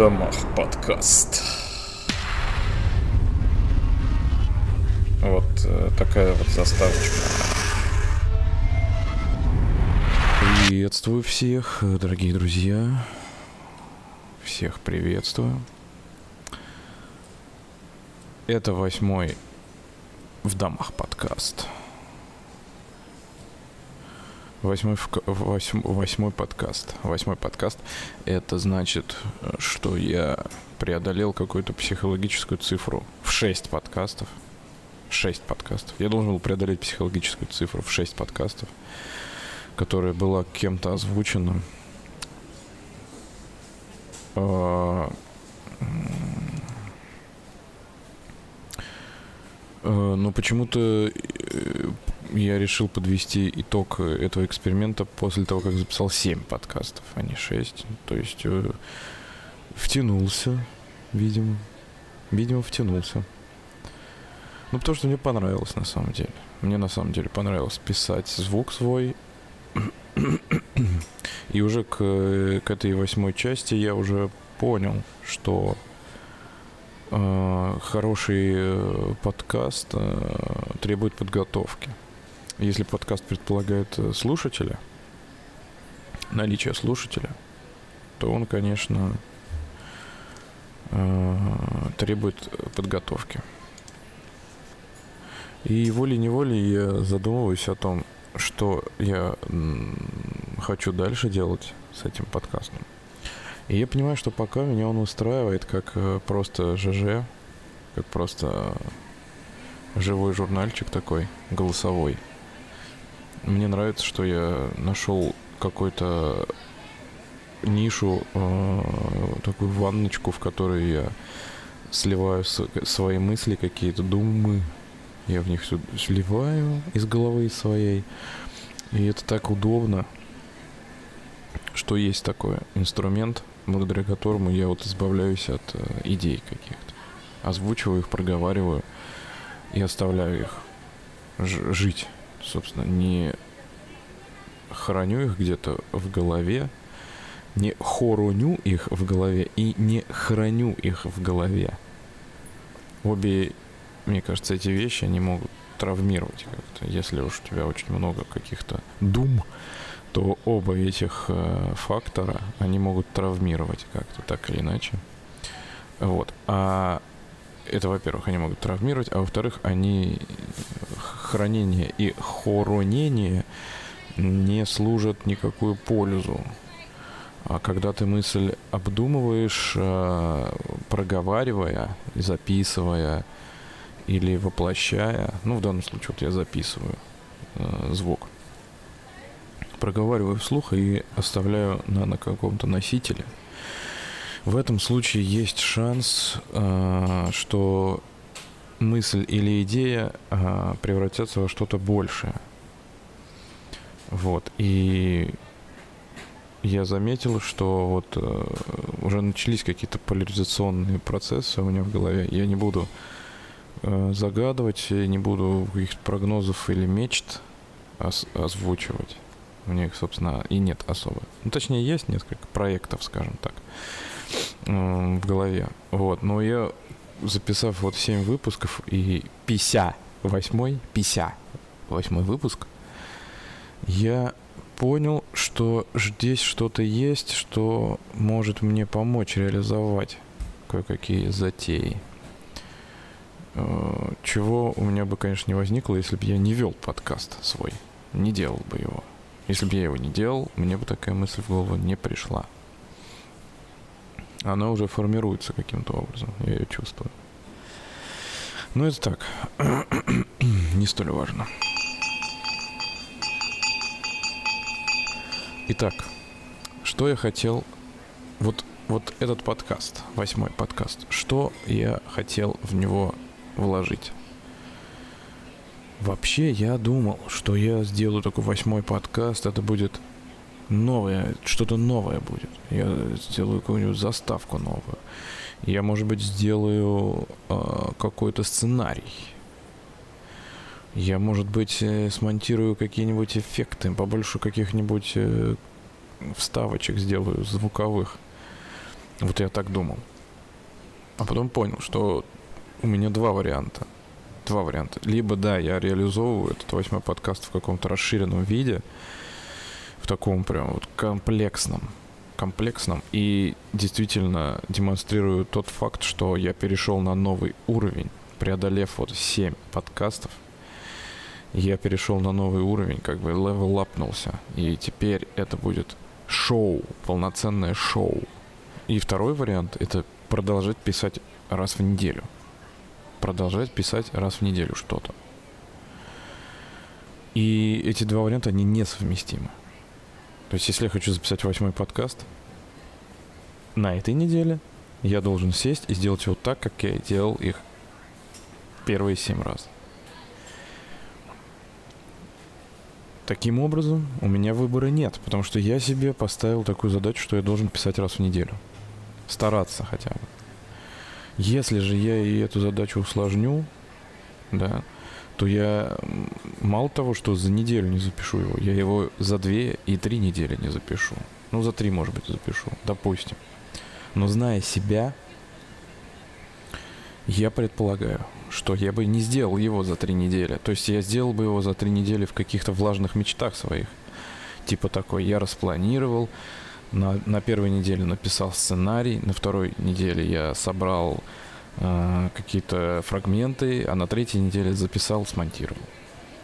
домах подкаст. Вот э, такая вот заставочка. Приветствую всех, дорогие друзья. Всех приветствую. Это восьмой в домах подкаст. Восьмой, восьм, восьмой подкаст. Восьмой подкаст. Это значит, что я преодолел какую-то психологическую цифру в шесть подкастов. Шесть подкастов. Я должен был преодолеть психологическую цифру в шесть подкастов, которая была кем-то озвучена. А, э, но почему-то э, я решил подвести итог этого эксперимента после того, как записал 7 подкастов, а не 6. То есть э, втянулся, видимо. Видимо, втянулся. Ну, потому что мне понравилось на самом деле. Мне на самом деле понравилось писать звук свой. И уже к, к этой восьмой части я уже понял, что э, хороший э, подкаст э, требует подготовки если подкаст предполагает э, слушателя, наличие слушателя, то он, конечно, э, требует подготовки. И волей-неволей я задумываюсь о том, что я хочу дальше делать с этим подкастом. И я понимаю, что пока меня он устраивает как э, просто ЖЖ, как просто живой журнальчик такой, голосовой – мне нравится, что я нашел какой-то нишу, э, такую ванночку, в которой я сливаю с, свои мысли, какие-то думы. Я в них все сливаю из головы своей. И это так удобно, что есть такой инструмент, благодаря которому я вот избавляюсь от э, идей каких-то. Озвучиваю их, проговариваю и оставляю их жить собственно, не храню их где-то в голове, не хороню их в голове и не храню их в голове. Обе, мне кажется, эти вещи, они могут травмировать как-то. Если уж у тебя очень много каких-то дум, то оба этих э, фактора, они могут травмировать как-то так или иначе. Вот. А это, во-первых, они могут травмировать, а во-вторых, они хранение и хоронение не служат никакую пользу. А когда ты мысль обдумываешь, э, проговаривая, записывая или воплощая, ну, в данном случае вот я записываю э, звук, проговариваю вслух и оставляю на, на каком-то носителе – в этом случае есть шанс, э, что мысль или идея э, превратятся во что-то большее. Вот. И я заметил, что вот э, уже начались какие-то поляризационные процессы у меня в голове. Я не буду загадывать, не буду каких-то прогнозов или мечт озвучивать. У них, собственно, и нет особо. Ну, точнее, есть несколько проектов, скажем так в голове. Вот. Но я, записав вот 7 выпусков и 58, 58 выпуск, я понял, что здесь что-то есть, что может мне помочь реализовать кое-какие затеи. Э, чего у меня бы, конечно, не возникло, если бы я не вел подкаст свой, не делал бы его. Если бы я его не делал, мне бы такая мысль в голову не пришла она уже формируется каким-то образом, я ее чувствую. Но это так, не столь важно. Итак, что я хотел... Вот, вот этот подкаст, восьмой подкаст, что я хотел в него вложить? Вообще, я думал, что я сделаю такой восьмой подкаст, это будет новое, что-то новое будет. Я сделаю какую-нибудь заставку новую. Я, может быть, сделаю э, какой-то сценарий. Я, может быть, э, смонтирую какие-нибудь эффекты, побольше каких-нибудь э, вставочек сделаю звуковых. Вот я так думал. А потом понял, что у меня два варианта. Два варианта. Либо, да, я реализовываю этот восьмой подкаст в каком-то расширенном виде, в таком прям вот комплексном, комплексном, и действительно демонстрирую тот факт, что я перешел на новый уровень, преодолев вот 7 подкастов, я перешел на новый уровень, как бы level апнулся. И теперь это будет шоу, полноценное шоу. И второй вариант — это продолжать писать раз в неделю. Продолжать писать раз в неделю что-то. И эти два варианта, они несовместимы. То есть, если я хочу записать восьмой подкаст, на этой неделе я должен сесть и сделать его так, как я делал их первые семь раз. Таким образом, у меня выбора нет, потому что я себе поставил такую задачу, что я должен писать раз в неделю. Стараться хотя бы. Если же я и эту задачу усложню, да, то я мало того, что за неделю не запишу его, я его за две и три недели не запишу. Ну, за три, может быть, запишу, допустим. Но зная себя, я предполагаю, что я бы не сделал его за три недели. То есть я сделал бы его за три недели в каких-то влажных мечтах своих. Типа такой, я распланировал, на, на первой неделе написал сценарий, на второй неделе я собрал какие-то фрагменты, а на третьей неделе записал, смонтировал.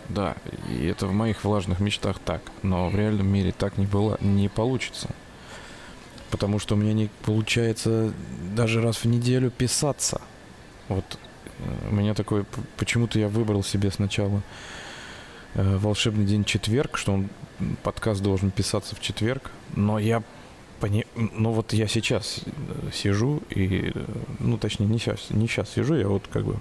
Да, и это в моих влажных мечтах так, но в реальном мире так не было, не получится. Потому что у меня не получается даже раз в неделю писаться. Вот у меня такой, почему-то я выбрал себе сначала э, волшебный день четверг, что он подкаст должен писаться в четверг, но я пони... ну вот я сейчас э, сижу и, э, ну точнее не сейчас, не сейчас сижу, я вот как бы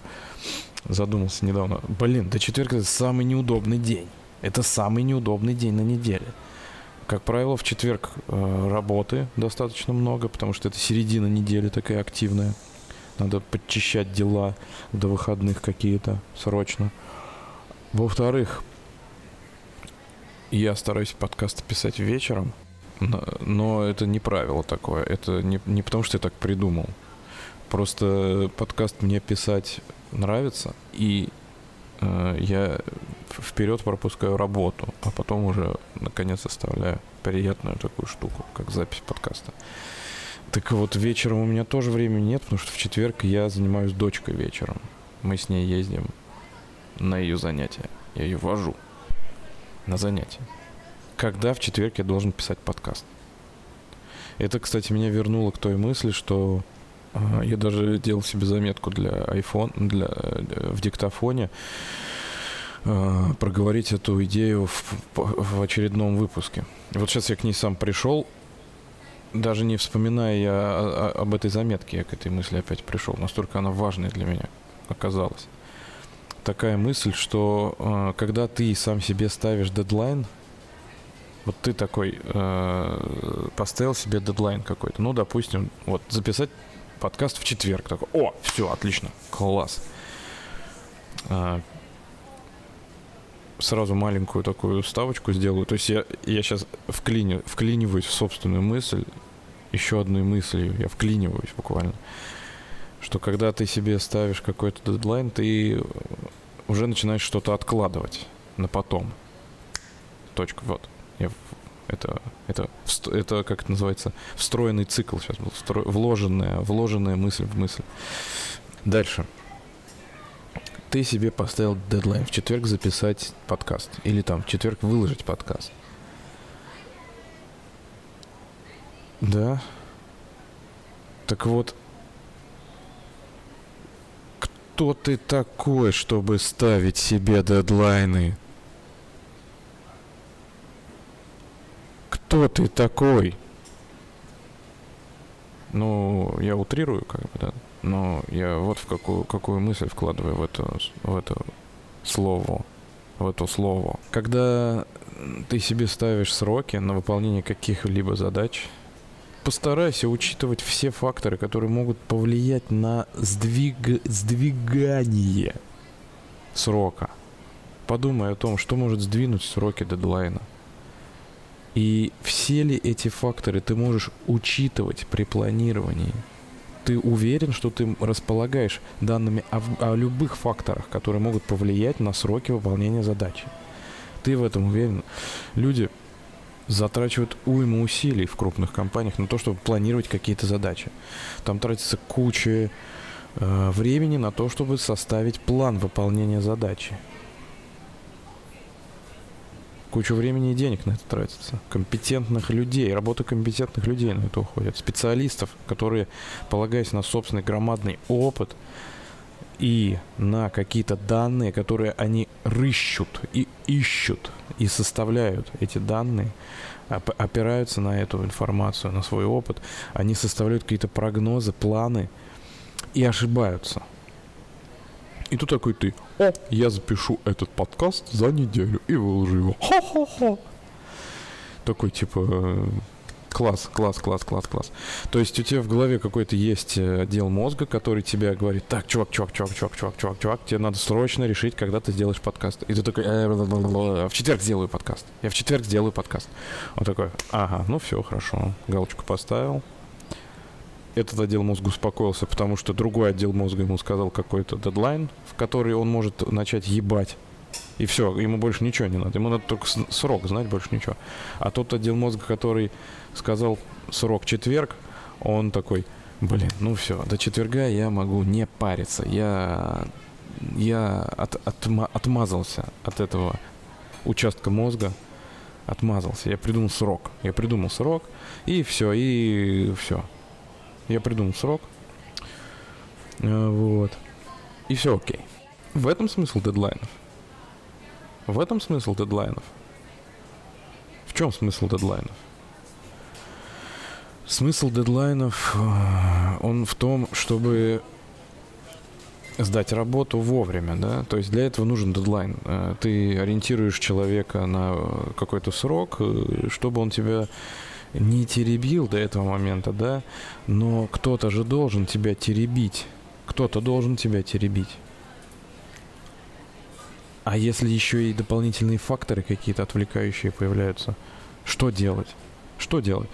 задумался недавно, блин, да четверг это самый неудобный день, это самый неудобный день на неделе. Как правило, в четверг э, работы достаточно много, потому что это середина недели такая активная. Надо подчищать дела до выходных какие-то срочно. Во-вторых, я стараюсь подкасты писать вечером, но это не правило такое. Это не, не потому, что я так придумал. Просто подкаст мне писать нравится, и э, я вперед пропускаю работу, а потом уже наконец оставляю приятную такую штуку, как запись подкаста. Так вот, вечером у меня тоже времени нет, потому что в четверг я занимаюсь дочкой вечером. Мы с ней ездим на ее занятия. Я ее вожу на занятия. Когда в четверг я должен писать подкаст? Это, кстати, меня вернуло к той мысли, что э, я даже делал себе заметку для iPhone, для, э, в диктофоне, э, проговорить эту идею в, в очередном выпуске. Вот сейчас я к ней сам пришел, даже не вспоминая я об этой заметке, я к этой мысли опять пришел. Настолько она важная для меня оказалась. Такая мысль, что э, когда ты сам себе ставишь дедлайн, вот ты такой э, поставил себе дедлайн какой-то, ну, допустим, вот записать подкаст в четверг. Такой, о, все, отлично, класс. Э, сразу маленькую такую ставочку сделаю. То есть я, я сейчас вклиню, вклиниваюсь в собственную мысль, еще одной мыслью, я вклиниваюсь буквально, что когда ты себе ставишь какой-то дедлайн, ты уже начинаешь что-то откладывать на потом. Точка, вот. Я, это, это, это, как это называется, встроенный цикл сейчас был, встро, вложенная, вложенная мысль в мысль. Дальше. Ты себе поставил дедлайн в четверг записать подкаст. Или там в четверг выложить подкаст. Да. Так вот, кто ты такой, чтобы ставить себе дедлайны? Кто ты такой? Ну, я утрирую, как бы, да. Но я вот в какую, какую мысль вкладываю в это, в это слово. В это слово. Когда ты себе ставишь сроки на выполнение каких-либо задач, постарайся учитывать все факторы, которые могут повлиять на сдвиг... сдвигание срока. Подумай о том, что может сдвинуть сроки дедлайна. И все ли эти факторы ты можешь учитывать при планировании? Ты уверен, что ты располагаешь данными о, о любых факторах, которые могут повлиять на сроки выполнения задачи? Ты в этом уверен? Люди затрачивают уйму усилий в крупных компаниях на то, чтобы планировать какие-то задачи. Там тратится куча э, времени на то, чтобы составить план выполнения задачи. Куча времени и денег на это тратится. Компетентных людей, работа компетентных людей на это уходит. Специалистов, которые, полагаясь на собственный громадный опыт, и на какие-то данные, которые они рыщут и ищут и составляют эти данные, опираются на эту информацию, на свой опыт, они составляют какие-то прогнозы, планы и ошибаются. И тут такой ты, о, я запишу этот подкаст за неделю и выложу его. Ха-ха-ха. Такой типа Класс, класс, класс, класс, класс. То есть у тебя в голове какой-то есть э, отдел мозга, который тебе говорит, так, чувак, чувак, чувак, чувак, чувак, чувак, чувак, тебе надо срочно решить, когда ты сделаешь подкаст. И ты такой, «Э, в четверг сделаю подкаст. Я в четверг сделаю подкаст. Он такой, ага, ну все, хорошо. Галочку поставил. Этот отдел мозга успокоился, потому что другой отдел мозга ему сказал какой-то дедлайн, в который он может начать ебать. И все, ему больше ничего не надо. Ему надо только срок знать, больше ничего. А тот отдел мозга, который сказал срок четверг, он такой, блин, ну все, до четверга я могу не париться. Я, я от, отма, отмазался от этого участка мозга, отмазался. Я придумал срок. Я придумал срок, и все, и все. Я придумал срок. Э, вот. И все окей. В этом смысл дедлайнов. В этом смысл дедлайнов. В чем смысл дедлайнов? Смысл дедлайнов, э, он в том, чтобы сдать работу вовремя, да, то есть для этого нужен дедлайн. Э, ты ориентируешь человека на какой-то срок, чтобы он тебя не теребил до этого момента, да, но кто-то же должен тебя теребить, кто-то должен тебя теребить. А если еще и дополнительные факторы какие-то отвлекающие появляются, что делать? Что делать?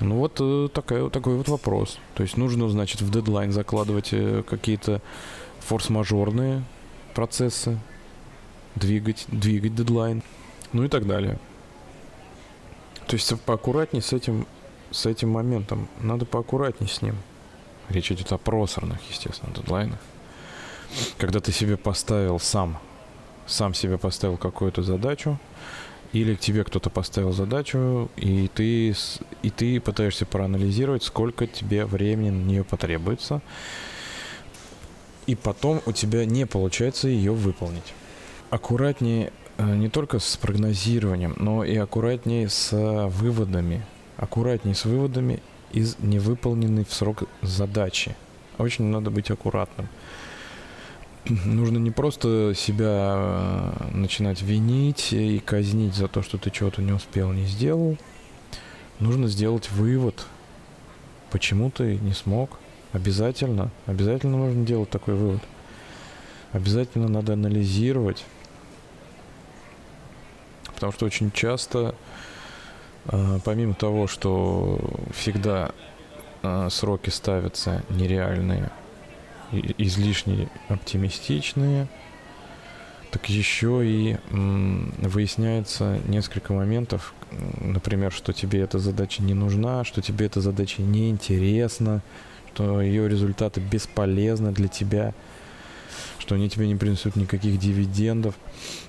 Ну вот э, такая, такой вот вопрос. То есть нужно, значит, в дедлайн закладывать э, какие-то форс-мажорные процессы, двигать, двигать дедлайн, ну и так далее. То есть поаккуратнее с этим, с этим моментом. Надо поаккуратнее с ним. Речь идет о просорных, естественно, дедлайнах. Когда ты себе поставил сам сам себе поставил какую-то задачу, или к тебе кто-то поставил задачу, и ты, и ты пытаешься проанализировать, сколько тебе времени на нее потребуется, и потом у тебя не получается ее выполнить. Аккуратнее не только с прогнозированием, но и аккуратнее с выводами. Аккуратнее с выводами из невыполненной в срок задачи. Очень надо быть аккуратным нужно не просто себя э, начинать винить и казнить за то, что ты чего-то не успел, не сделал. Нужно сделать вывод, почему ты не смог. Обязательно, обязательно нужно делать такой вывод. Обязательно надо анализировать. Потому что очень часто, э, помимо того, что всегда э, сроки ставятся нереальные, излишне оптимистичные, так еще и выясняется несколько моментов, например, что тебе эта задача не нужна, что тебе эта задача не интересна, что ее результаты бесполезны для тебя, что они тебе не принесут никаких дивидендов.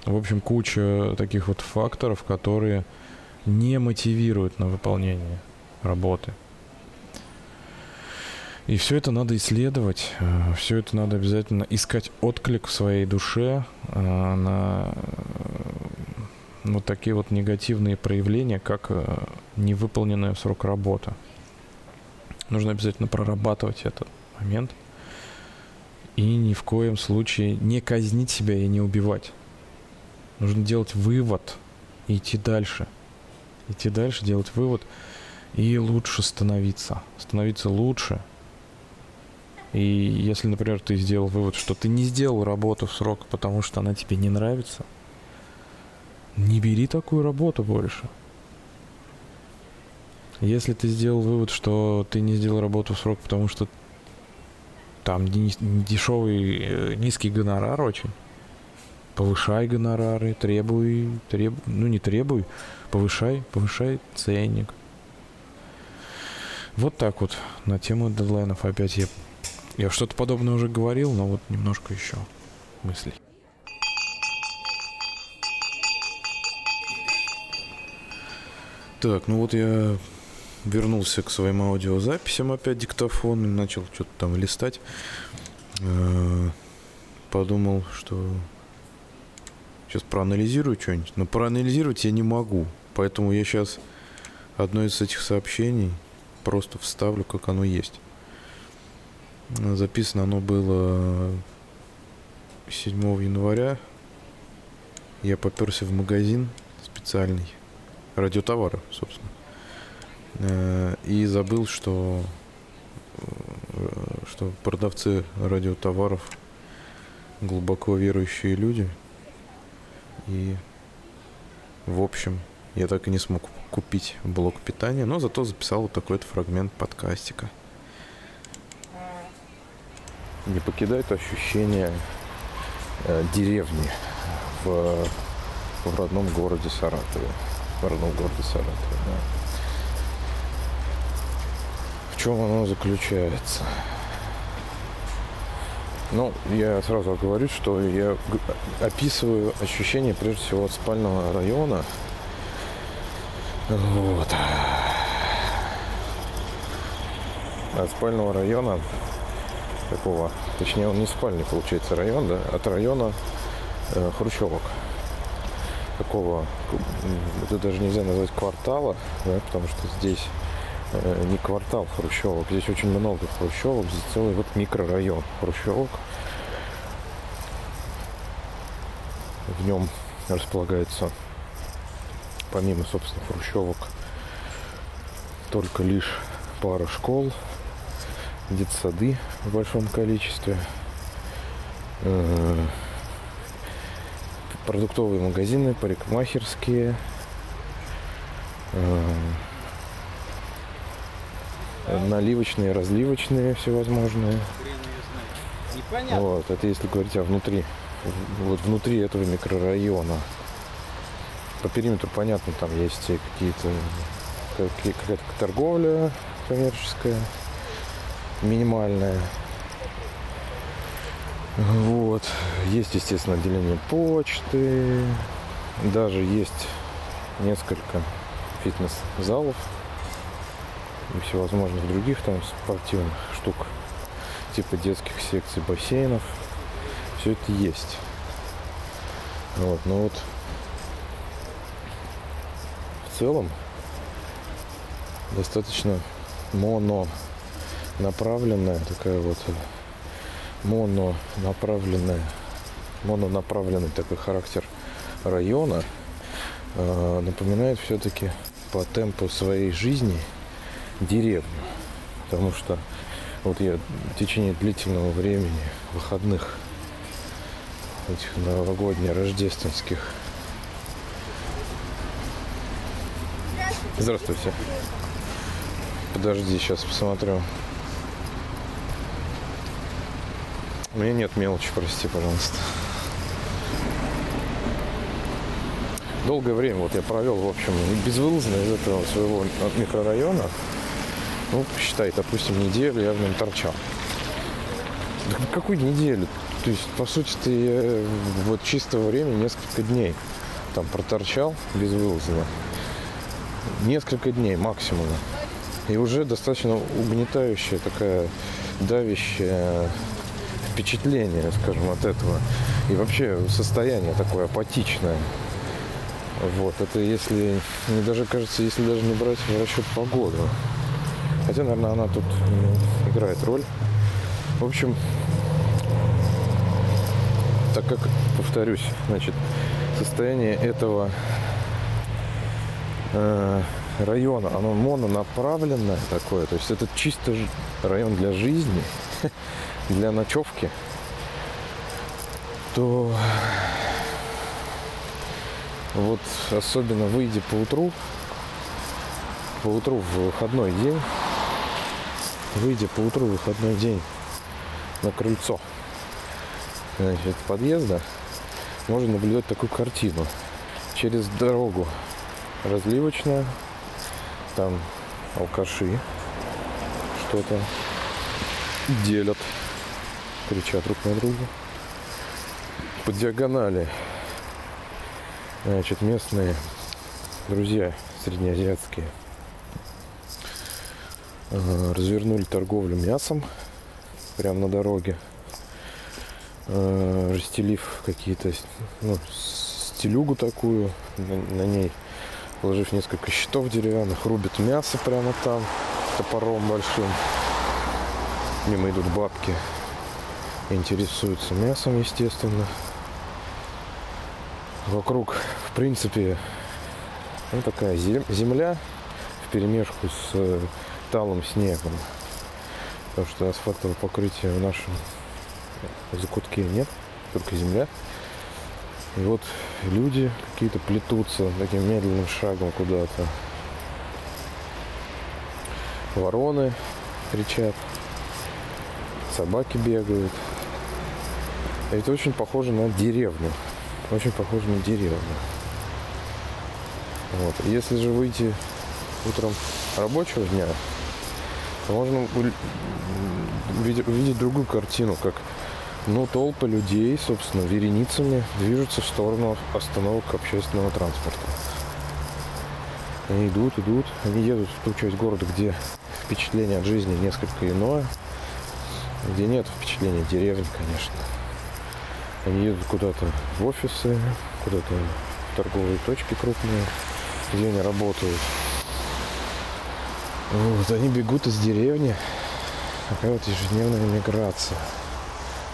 В общем, куча таких вот факторов, которые не мотивируют на выполнение работы. И все это надо исследовать, э, все это надо обязательно искать отклик в своей душе э, на э, вот такие вот негативные проявления, как невыполненная в срок работа. Нужно обязательно прорабатывать этот момент и ни в коем случае не казнить себя и не убивать. Нужно делать вывод и идти дальше. Идти дальше, делать вывод и лучше становиться. Становиться лучше – и если, например, ты сделал вывод, что ты не сделал работу в срок, потому что она тебе не нравится, не бери такую работу больше. Если ты сделал вывод, что ты не сделал работу в срок, потому что там дешевый, э, низкий гонорар очень, повышай гонорары, требуй, треб... ну не требуй, повышай, повышай ценник. Вот так вот на тему дедлайнов опять я, я что-то подобное уже говорил, но вот немножко еще мыслей. Так, ну вот я вернулся к своим аудиозаписям опять диктофон, начал что-то там листать. Э, подумал, что сейчас проанализирую что-нибудь. Но проанализировать я не могу. Поэтому я сейчас одно из этих сообщений просто вставлю, как оно есть. Записано оно было 7 января. Я поперся в магазин специальный. Радиотовары, собственно. Э, и забыл, что, э, что продавцы радиотоваров глубоко верующие люди. И, в общем, я так и не смог купить блок питания, но зато записал вот такой вот фрагмент подкастика. Не покидает ощущение э, деревни в, в родном городе Саратове. В родном городе Саратове, да чем оно заключается? Ну, я сразу говорю, что я описываю ощущения прежде всего от спального района. Вот. От спального района такого, точнее он не спальный получается район, да, от района э, Хрущевок. Такого, это даже нельзя назвать квартала, да, потому что здесь не квартал хрущевок. Здесь очень много хрущевок. Здесь целый вот микрорайон хрущевок. В нем располагается, помимо, собственно, хрущевок, только лишь пара школ, детсады в большом количестве, э, продуктовые магазины, парикмахерские, э, наливочные, разливочные всевозможные. Вот, это если говорить о внутри, вот внутри этого микрорайона. По периметру понятно, там есть какие-то какая-то торговля коммерческая, минимальная. Вот. Есть, естественно, отделение почты. Даже есть несколько фитнес-залов и всевозможных других там спортивных штук, типа детских секций, бассейнов. Все это есть. Вот, но вот в целом достаточно моно направленная такая вот моно направленная мононаправленный такой характер района э, напоминает все-таки по темпу своей жизни – деревню. Потому что вот я в течение длительного времени, выходных, этих новогодних, рождественских. Здравствуйте. Подожди, сейчас посмотрю. У меня нет мелочи, прости, пожалуйста. Долгое время вот я провел, в общем, безвылазно из этого своего микрорайона. Ну, считай, допустим, неделю я в нем торчал. Да какую неделю? То есть, по сути-то я вот чистого времени несколько дней там проторчал безвылазно. Несколько дней максимум. И уже достаточно угнетающая такая давящая впечатление, скажем, от этого. И вообще состояние такое апатичное. Вот, это если, мне даже кажется, если даже не брать в расчет погоду. Хотя, наверное, она тут играет роль. В общем, так как, повторюсь, значит, состояние этого э, района, оно мононаправленное такое, то есть это чисто район для жизни, для ночевки, то вот особенно выйдя по утру, по утру в выходной день, выйдя по утру выходной день на крыльцо значит, подъезда, можно наблюдать такую картину. Через дорогу разливочная, там алкаши что-то делят, кричат друг на друга. По диагонали, значит, местные друзья среднеазиатские развернули торговлю мясом прямо на дороге, э, расстелив какие-то, ну, стелюгу такую, на, на ней положив несколько щитов деревянных, рубят мясо прямо там топором большим. Мимо идут бабки, интересуются мясом, естественно. Вокруг, в принципе, ну, такая земля в перемешку с э, талым снегом. Потому что асфальтового покрытия в нашем закутке нет, только земля. И вот люди какие-то плетутся таким медленным шагом куда-то. Вороны кричат, собаки бегают. Это очень похоже на деревню. Очень похоже на деревню. Вот. Если же выйти утром рабочего дня, можно увидеть другую картину, как ну, толпы людей, собственно, вереницами движутся в сторону остановок общественного транспорта. Они идут, идут, они едут в ту часть города, где впечатление от жизни несколько иное, где нет впечатления деревни, конечно. Они едут куда-то в офисы, куда-то в торговые точки крупные, где они работают. Вот, они бегут из деревни. Такая вот ежедневная миграция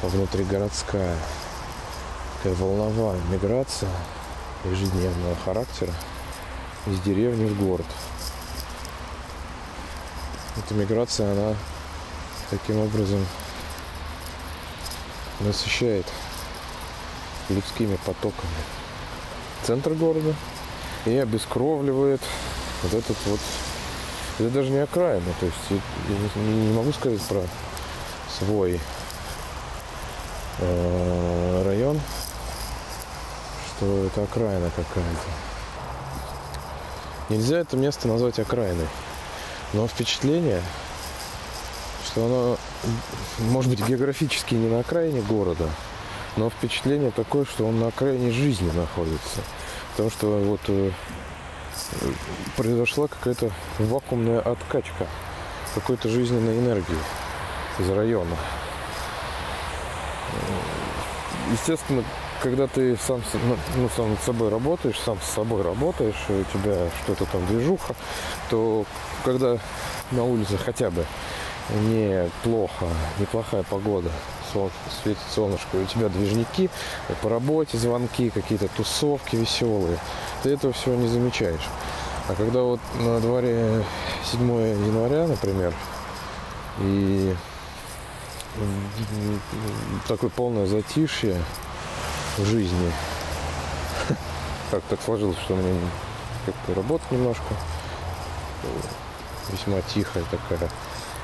внутригородская, такая волновая миграция ежедневного характера из деревни в город. Эта миграция, она таким образом насыщает людскими потоками центр города и обескровливает вот этот вот это даже не окраина, то есть я не могу сказать про свой Э, район, что это окраина какая-то. Нельзя это место назвать окраиной. Но впечатление, что оно, может быть, географически не на окраине города, но впечатление такое, что он на окраине жизни находится. Потому что вот э, произошла какая-то вакуумная откачка какой-то жизненной энергии из района. Естественно, когда ты сам, ну, ну, сам над собой работаешь, сам с собой работаешь, у тебя что-то там движуха, то когда на улице хотя бы не плохо, неплохая погода, светит солнышко, у тебя движники, по работе звонки, какие-то тусовки веселые, ты этого всего не замечаешь. А когда вот на дворе 7 января, например, и такое полное затишье в жизни. Как так сложилось, что у меня как-то работа немножко весьма тихая такая.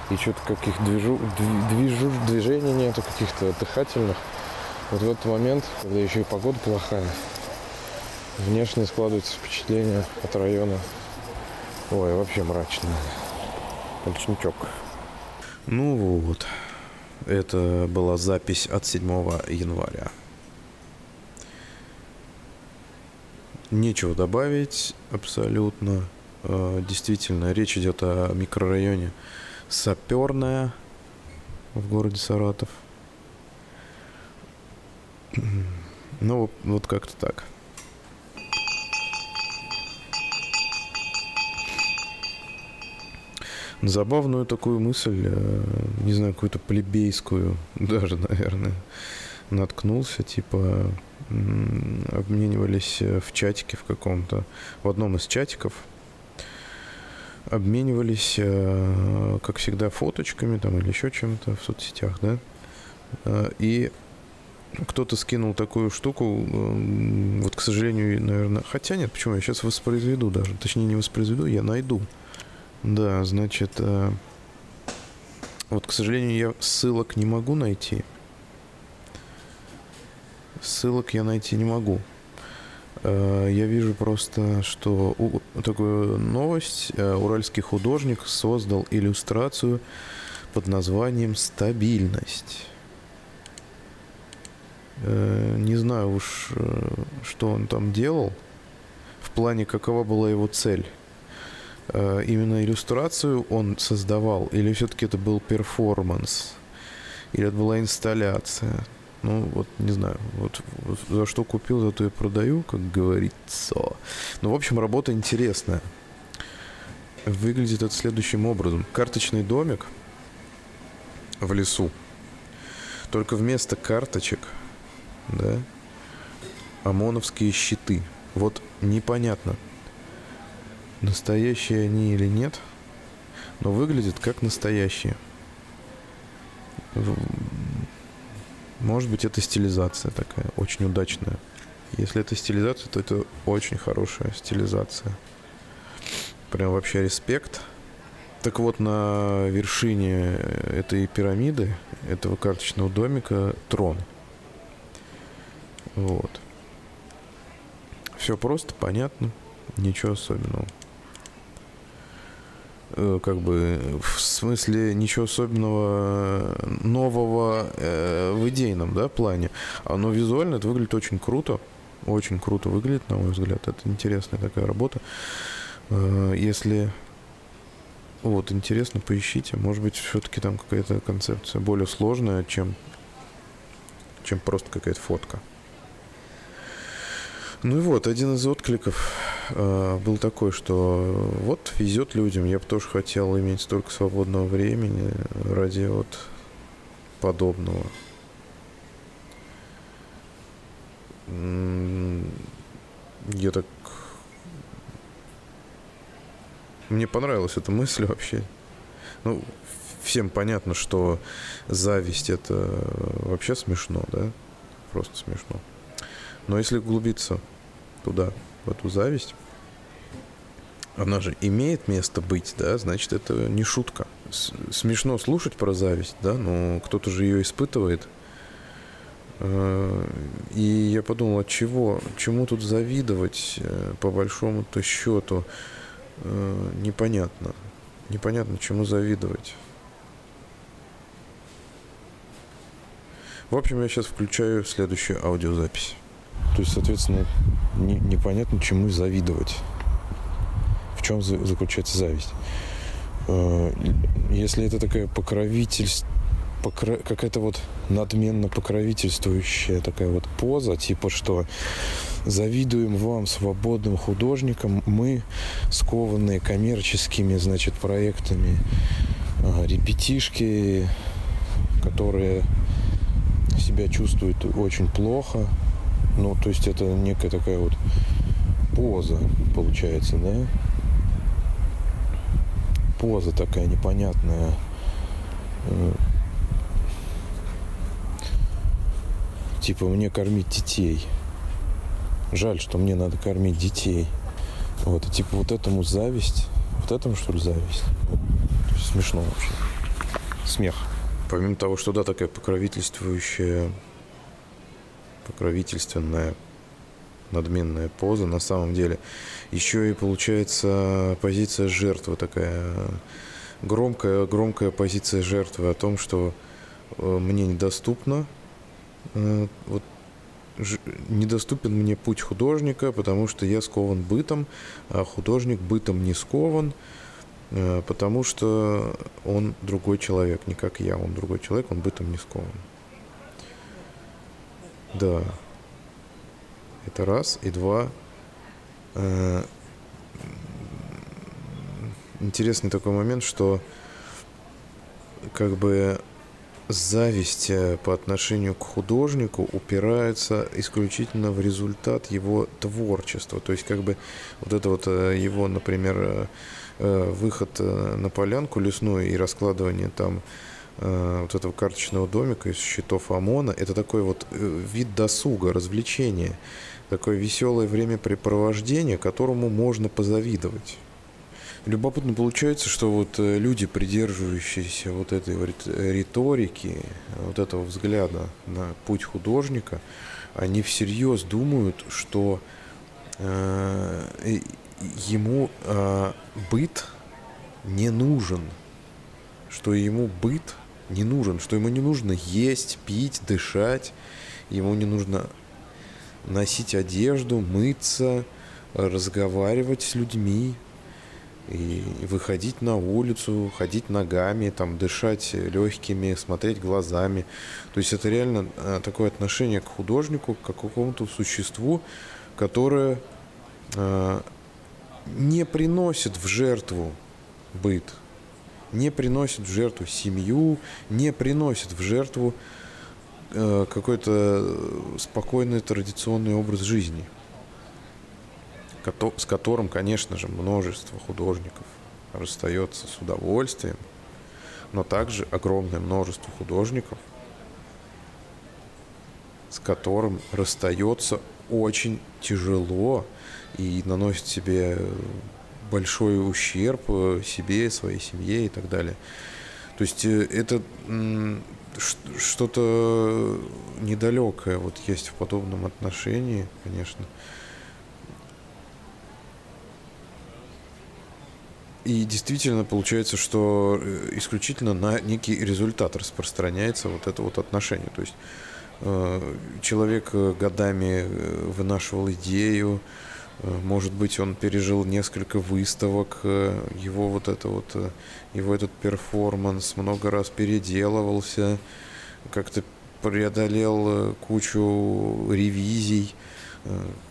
И что-то каких движу, движу, движений нету, каких-то дыхательных. Вот в этот момент, когда еще и погода плохая, внешне складывается впечатление от района. Ой, вообще мрачно. Ночничок. Ну вот. Это была запись от 7 января. Нечего добавить абсолютно. Э, действительно, речь идет о микрорайоне Саперная в городе Саратов. Ну, вот как-то так. забавную такую мысль, э, не знаю, какую-то плебейскую даже, наверное, наткнулся, типа обменивались э, в чатике в каком-то, в одном из чатиков, обменивались, э, как всегда, фоточками там или еще чем-то в соцсетях, да, и кто-то скинул такую штуку, вот, к сожалению, наверное, хотя нет, почему, я сейчас воспроизведу даже, точнее, не воспроизведу, я найду Да, значит, э, вот, к сожалению, я ссылок не могу найти. Ссылок я найти не могу. Э, я вижу просто, что такую новость. Э, уральский художник создал иллюстрацию под названием «Стабильность». Э, не знаю уж, что он там делал. В плане, какова была его цель. Именно иллюстрацию он создавал, или все-таки это был перформанс, или это была инсталляция. Ну, вот, не знаю, вот, вот за что купил, за то и продаю, как говорится. Ну, в общем, работа интересная. Выглядит это следующим образом. Карточный домик в лесу. Только вместо карточек, да, ОМОНовские щиты. Вот непонятно, настоящие они или нет, но выглядят как настоящие. Может быть, это стилизация такая, очень удачная. Если это стилизация, то это очень хорошая стилизация. Прям вообще респект. Так вот, на вершине этой пирамиды, этого карточного домика, трон. Вот. Все просто, понятно, ничего особенного. Э, как бы в смысле ничего особенного э, нового э, в идейном да, плане. Оно визуально это выглядит очень круто. Очень круто выглядит, на мой взгляд. Это интересная такая работа. Э, если вот интересно, поищите. Может быть, все-таки там какая-то концепция более сложная, чем, чем просто какая-то фотка. Ну и вот, один из откликов э, был такой, что вот везет людям. Я бы тоже хотел иметь столько свободного времени ради вот подобного. Я так... Мне понравилась эта мысль вообще. Ну, всем понятно, что зависть это вообще смешно, да? Просто смешно. Но если углубиться туда, в эту зависть, она же имеет место быть, да, значит, это не шутка. Смешно слушать про зависть, да, но кто-то же ее испытывает. Э, и я подумал, от чего, чему тут завидовать, э, по большому-то счету, э, непонятно. Непонятно, чему завидовать. В общем, я сейчас включаю следующую аудиозапись. То есть, соответственно, не, непонятно, чему завидовать. В чем заключается зависть. Э, если это такая покровительство, покро... какая-то вот надменно покровительствующая такая вот поза, типа что завидуем вам, свободным художникам, мы, скованные коммерческими, значит, проектами, ребятишки, которые себя чувствуют очень плохо, ну, то есть это некая такая вот поза получается, да? Поза такая непонятная. Э, типа мне кормить детей. Жаль, что мне надо кормить детей. Вот, и типа вот этому зависть. Вот этому, что ли, зависть? Смешно вообще. Смех. Помимо того, что да, такая покровительствующая покровительственная надменная поза на самом деле. Еще и получается позиция жертвы такая громкая, громкая позиция жертвы о том, что э, мне недоступно, э, вот недоступен мне путь художника, потому что я скован бытом, а художник бытом не скован, э, потому что он другой человек, не как я, он другой человек, он бытом не скован. Да. Это раз. И два. Э, интересный такой момент, что как бы зависть э, по отношению к художнику упирается исключительно в результат его творчества. То есть как бы вот это вот э, его, например, выход на полянку лесную и раскладывание там Э, вот этого карточного домика из счетов ОМОНа. Это такой вот э, вид досуга, развлечения, такое веселое времяпрепровождение, которому можно позавидовать. Любопытно получается, что вот э, люди, придерживающиеся вот этой риторики, вот этого взгляда на путь художника, они всерьез думают, что э, ему э, быт не нужен, что ему быт не нужен, что ему не нужно есть, пить, дышать, ему не нужно носить одежду, мыться, разговаривать с людьми, и выходить на улицу, ходить ногами, там, дышать легкими, смотреть глазами. То есть это реально э, такое отношение к художнику, к какому-то существу, которое э, не приносит в жертву быт, не приносит в жертву семью, не приносит в жертву э, какой-то спокойный традиционный образ жизни – с которым, конечно же, множество художников расстается с удовольствием, но также огромное множество художников, с которым расстается очень тяжело и наносит себе большой ущерб себе, своей семье и так далее. То есть э, это что-то недалекое вот есть в подобном отношении, конечно. И действительно получается, что э, исключительно на некий результат распространяется вот это вот отношение. То есть э, человек э, годами вынашивал идею, может быть, он пережил несколько выставок, его вот это вот, его этот перформанс много раз переделывался, как-то преодолел кучу ревизий,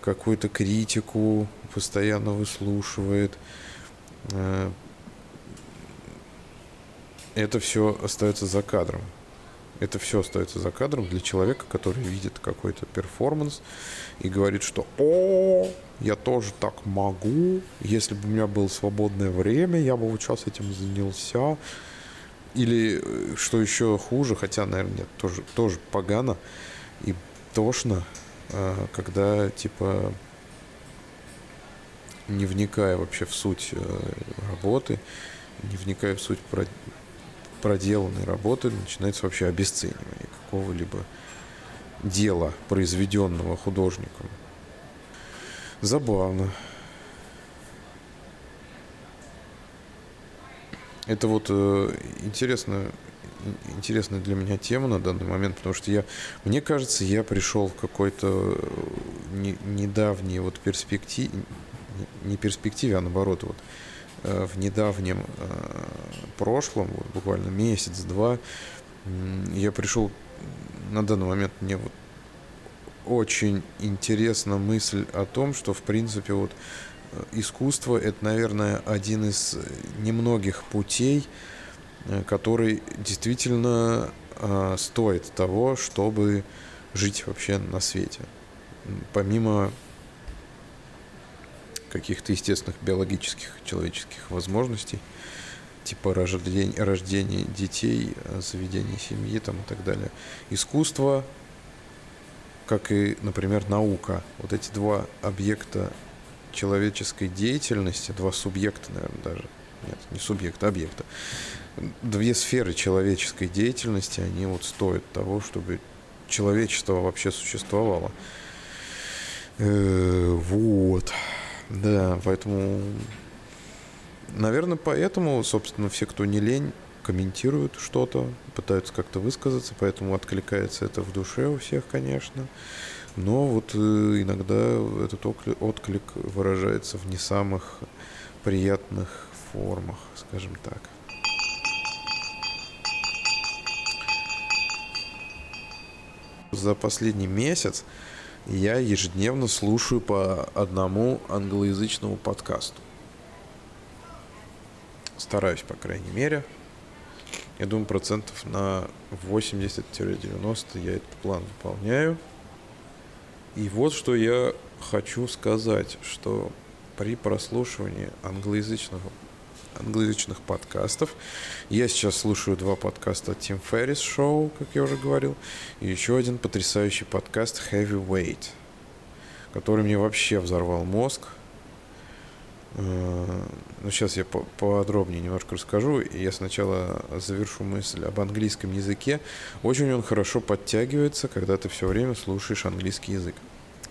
какую-то критику постоянно выслушивает – Э, это все остается за кадром. Это все остается за кадром для человека, который видит какой-то перформанс и говорит, что «О, я тоже так могу, если бы у меня было свободное время, я бы вот сейчас этим занялся». Или, э, что еще хуже, хотя, наверное, нет, тоже, тоже погано и тошно, э, когда, типа, не вникая вообще в суть э, работы, не вникая в суть проделанной работы, начинается вообще обесценивание какого-либо дела, произведенного художником. Забавно. Это вот э, интересно, интересная для меня тема на данный момент, потому что я, мне кажется, я пришел в какой-то э, не, недавний вот перспектив, не перспективе, а наоборот, вот в недавнем э, прошлом, вот буквально месяц-два, я пришел на данный момент мне вот очень интересна мысль о том, что в принципе вот э, искусство это, наверное, один из немногих путей, который действительно стоит того, чтобы жить вообще на свете. Помимо каких-то естественных биологических человеческих возможностей, типа рождения, рождения детей, заведения семьи там, и так далее. Искусство, как и, например, наука. Вот эти два объекта человеческой деятельности, два субъекта, наверное, даже. Нет, не субъекта, а объекта. Две сферы человеческой деятельности, они вот стоят того, чтобы человечество вообще существовало. Э, вот. Да, поэтому, наверное, поэтому, собственно, все, кто не лень, комментируют что-то, пытаются как-то высказаться, поэтому откликается это в душе у всех, конечно. Но вот э, иногда этот отклик выражается в не самых приятных формах, скажем так. За последний месяц я ежедневно слушаю по одному англоязычному подкасту. Стараюсь, по крайней мере. Я думаю, процентов на 80-90 я этот план выполняю. И вот что я хочу сказать, что при прослушивании англоязычного англоязычных подкастов. Я сейчас слушаю два подкаста Тим Феррис Шоу, как я уже говорил, и еще один потрясающий подкаст Heavyweight, который мне вообще взорвал мозг. Э, ну, сейчас я подробнее немножко расскажу. Я сначала завершу мысль об английском языке. Очень он хорошо подтягивается, когда ты все время слушаешь английский язык.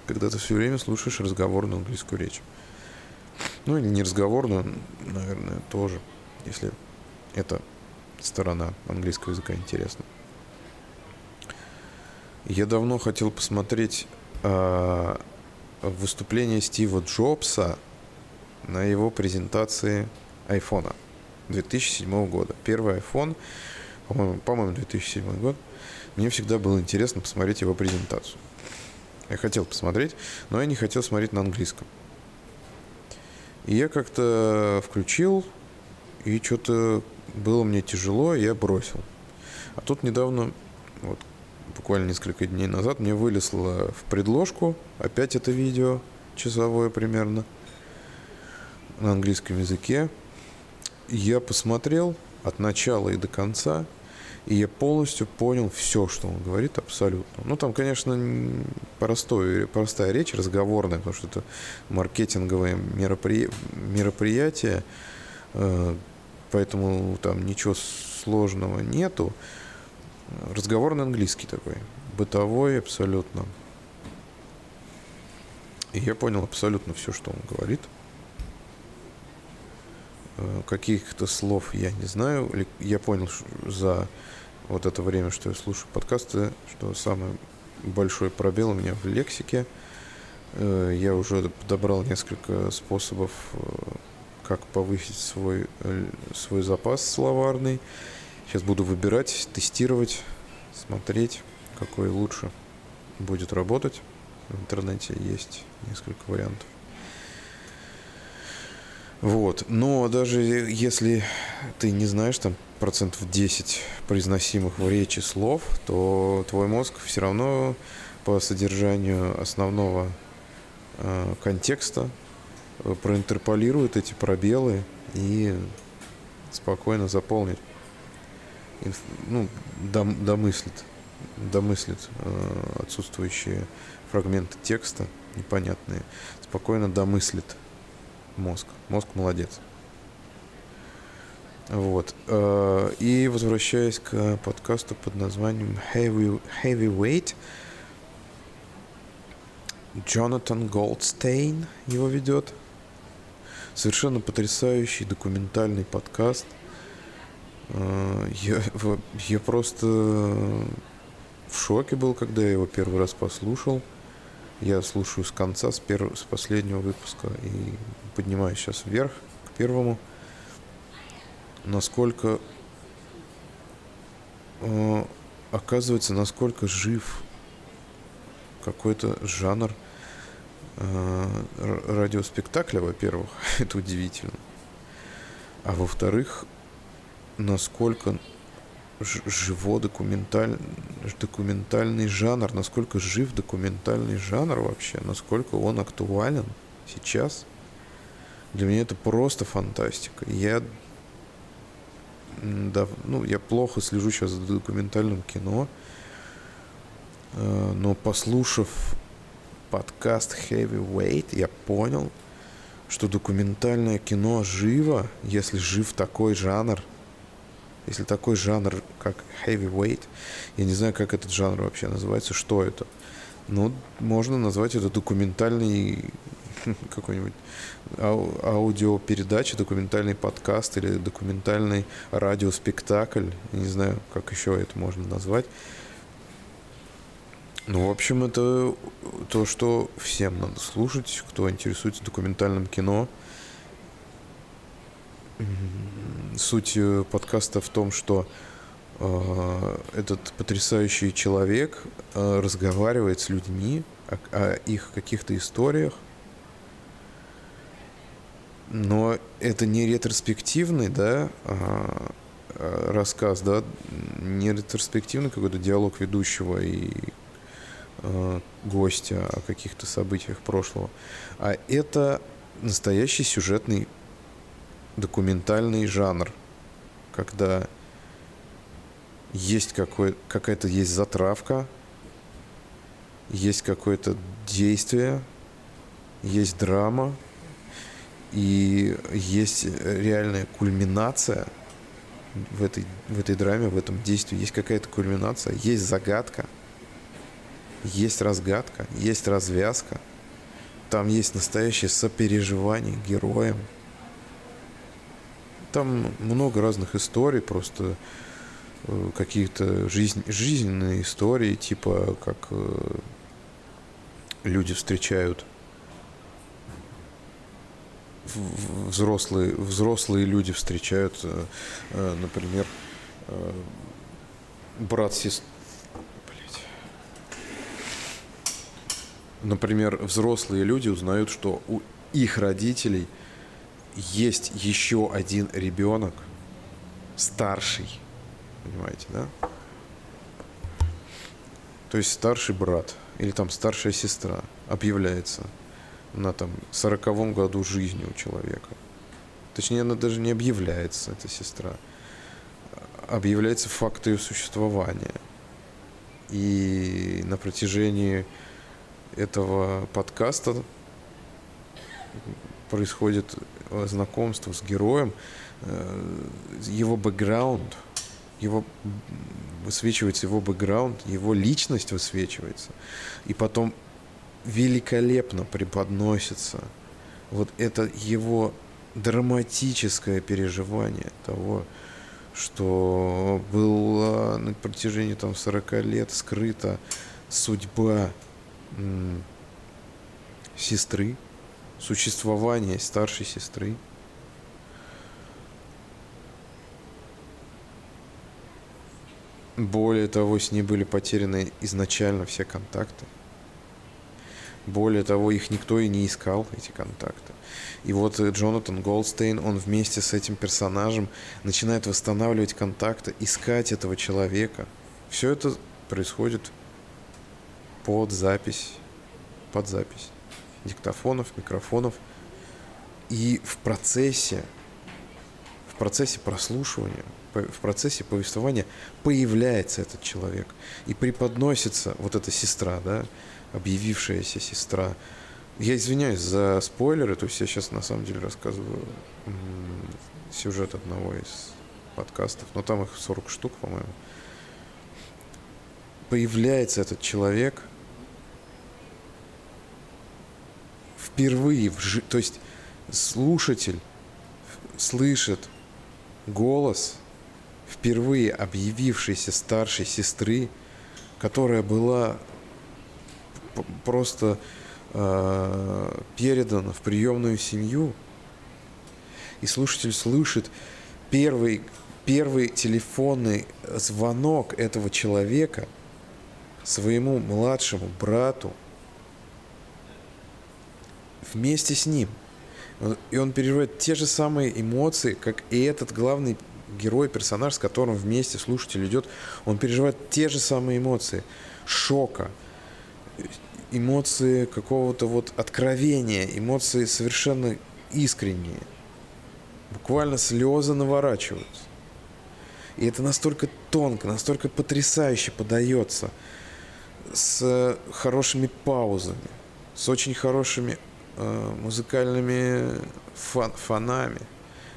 Когда ты все время слушаешь разговорную английскую речь. Ну, или не разговорную, наверное, тоже, если эта сторона английского языка интересна. Я давно хотел посмотреть э, выступление Стива Джобса на его презентации айфона 2007 года. Первый iPhone, по-моему, по-моему, 2007 год. Мне всегда было интересно посмотреть его презентацию. Я хотел посмотреть, но я не хотел смотреть на английском. И я как-то включил, и что-то было мне тяжело, и я бросил. А тут недавно, вот буквально несколько дней назад, мне вылезло в предложку опять это видео, часовое примерно – на английском языке. Я посмотрел от начала и до конца, и я полностью понял все, что он говорит, абсолютно. Ну, там, конечно, простой, простая речь, разговорная, потому что это маркетинговое меропри... мероприятие, э, поэтому там ничего сложного нету. Разговорный английский такой, бытовой абсолютно. И я понял абсолютно все, что он говорит – каких-то слов я не знаю. Я понял за вот это время, что я слушаю подкасты, что самый большой пробел у меня в лексике. Э, я уже подобрал несколько способов, э, как повысить свой, свой запас словарный. Сейчас буду выбирать, тестировать, смотреть, какой лучше будет работать. В интернете есть несколько вариантов. Вот. Но даже если ты не знаешь там процентов 10 произносимых в речи слов, то твой мозг все равно по содержанию основного э, контекста э, проинтерполирует эти пробелы и спокойно заполнит, инф, ну, дом, домыслит, домыслит э, отсутствующие фрагменты текста непонятные, спокойно домыслит мозг. Мозг молодец. Вот. Э, и возвращаясь к подкасту под названием Heavy, Heavyweight, Джонатан Голдстейн его ведет. Совершенно потрясающий документальный подкаст. Э, я, я просто в шоке был, когда я его первый раз послушал. Я слушаю с конца, с, перв... с последнего выпуска и поднимаюсь сейчас вверх к первому. Насколько э, оказывается, насколько жив какой-то жанр э, радиоспектакля, во-первых, это удивительно. А во-вторых, насколько живо документаль... документальный жанр, насколько жив документальный жанр вообще, насколько он актуален сейчас. Для меня это просто фантастика. Я да, ну, я плохо слежу сейчас за документальным кино, э, но послушав подкаст Heavyweight, я понял, что документальное кино живо, если жив такой жанр – если такой жанр, как heavyweight, я не знаю, как этот жанр вообще называется, что это. Ну, можно назвать это документальный какой-нибудь ау- аудиопередача, документальный подкаст или документальный радиоспектакль. Я не знаю, как еще это можно назвать. Ну, в общем, это то, что всем надо слушать, кто интересуется документальным кино суть э, подкаста в том, что э, этот потрясающий человек э, разговаривает с людьми о, их каких-то историях, но это не ретроспективный, да, а, а рассказ, да, не ретроспективный какой-то диалог ведущего и гостя о каких-то событиях прошлого, а это настоящий сюжетный документальный жанр, когда есть какой, какая-то есть затравка, есть какое-то действие, есть драма, И есть реальная кульминация в этой, в этой драме, в этом действии. Есть какая-то кульминация, есть загадка, есть разгадка, есть развязка. Там есть настоящее сопереживание героям. Там много разных историй, просто э, какие-то жизнь, жизненные истории, типа как э, люди встречают взрослые, взрослые люди встречают, э, например, брат сестра. Например, взрослые люди узнают, что у их родителей есть еще один ребенок, старший. Понимаете, да? То есть старший брат или там старшая сестра объявляется на там сороковом году жизни у человека. Точнее, она даже не объявляется, эта сестра. Объявляется факт ее существования. И на протяжении этого подкаста происходит знакомство с героем, э, его бэкграунд, его высвечивается его бэкграунд, его личность высвечивается. И потом великолепно преподносится вот это его драматическое переживание того, что была на протяжении там 40 лет скрыта судьба сестры, существование старшей сестры. Более того, с ней были потеряны изначально все контакты. Более того, их никто и не искал, эти контакты. И вот Джонатан Голдстейн, он вместе с этим персонажем начинает восстанавливать контакты, искать этого человека. Все это происходит под запись, под запись диктофонов, микрофонов. И в процессе, в процессе прослушивания, в процессе повествования появляется этот человек. И преподносится вот эта сестра, да, объявившаяся сестра. Я извиняюсь за спойлеры, то есть я сейчас на самом деле рассказываю сюжет одного из подкастов, но там их 40 штук, по-моему. Появляется этот человек впервые в то есть слушатель слышит голос впервые объявившейся старшей сестры, которая была просто э, передано в приемную семью, и слушатель слышит первый, первый телефонный звонок этого человека своему младшему брату вместе с ним. И он переживает те же самые эмоции, как и этот главный герой, персонаж, с которым вместе слушатель идет. Он переживает те же самые эмоции шока, эмоции какого-то вот откровения, эмоции совершенно искренние. Буквально слезы наворачиваются. И это настолько тонко, настолько потрясающе подается, с хорошими паузами, с очень хорошими музыкальными фон, фонами,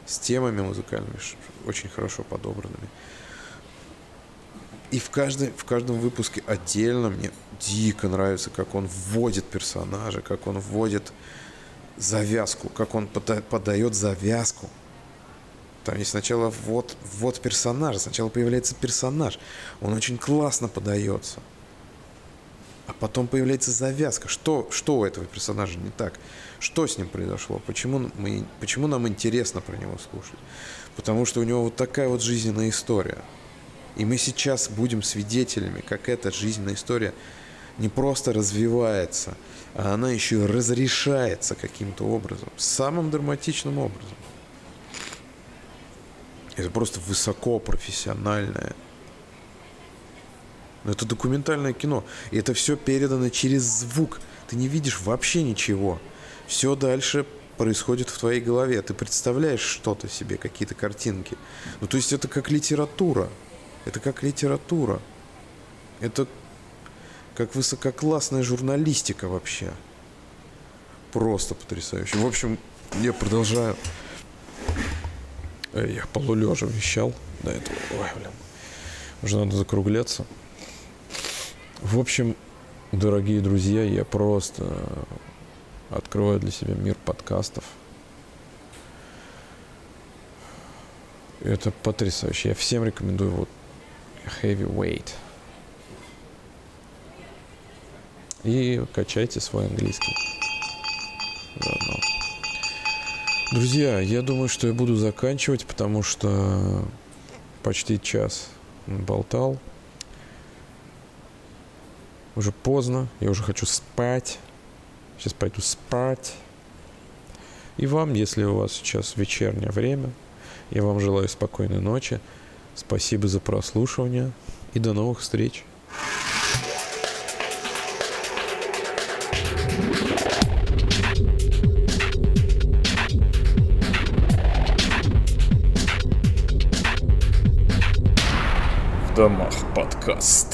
с темами музыкальными, очень хорошо подобранными. И в, каждой, в каждом выпуске отдельно мне дико нравится, как он вводит персонажа, как он вводит завязку, как он подает завязку. Там есть сначала ввод, ввод персонажа, сначала появляется персонаж, он очень классно подается. А потом появляется завязка. Что, что у этого персонажа не так? Что с ним произошло? Почему, мы, почему нам интересно про него слушать? Потому что у него вот такая вот жизненная история. И мы сейчас будем свидетелями, как эта жизненная история не просто развивается, а она еще разрешается каким-то образом, самым драматичным образом. Это просто высоко профессиональное. Но это документальное кино. И это все передано через звук. Ты не видишь вообще ничего. Все дальше происходит в твоей голове. Ты представляешь что-то себе, какие-то картинки. Ну, то есть это как литература. Это как литература. Это как высококлассная журналистика вообще. Просто потрясающе. В общем, Я продолжаю. Я полулежа вещал до этого. Ой, блин. Уже надо закругляться. В общем, дорогие друзья, я просто открываю для себя мир подкастов. Это потрясающе. Я всем рекомендую вот Heavyweight. И качайте свой английский. Заодно. Друзья, я думаю, что я буду заканчивать, потому что почти час болтал. Уже поздно, я уже хочу спать. Сейчас пойду спать. И вам, если у вас сейчас вечернее время, я вам желаю спокойной ночи. Спасибо за прослушивание и до новых встреч. В домах подкаст.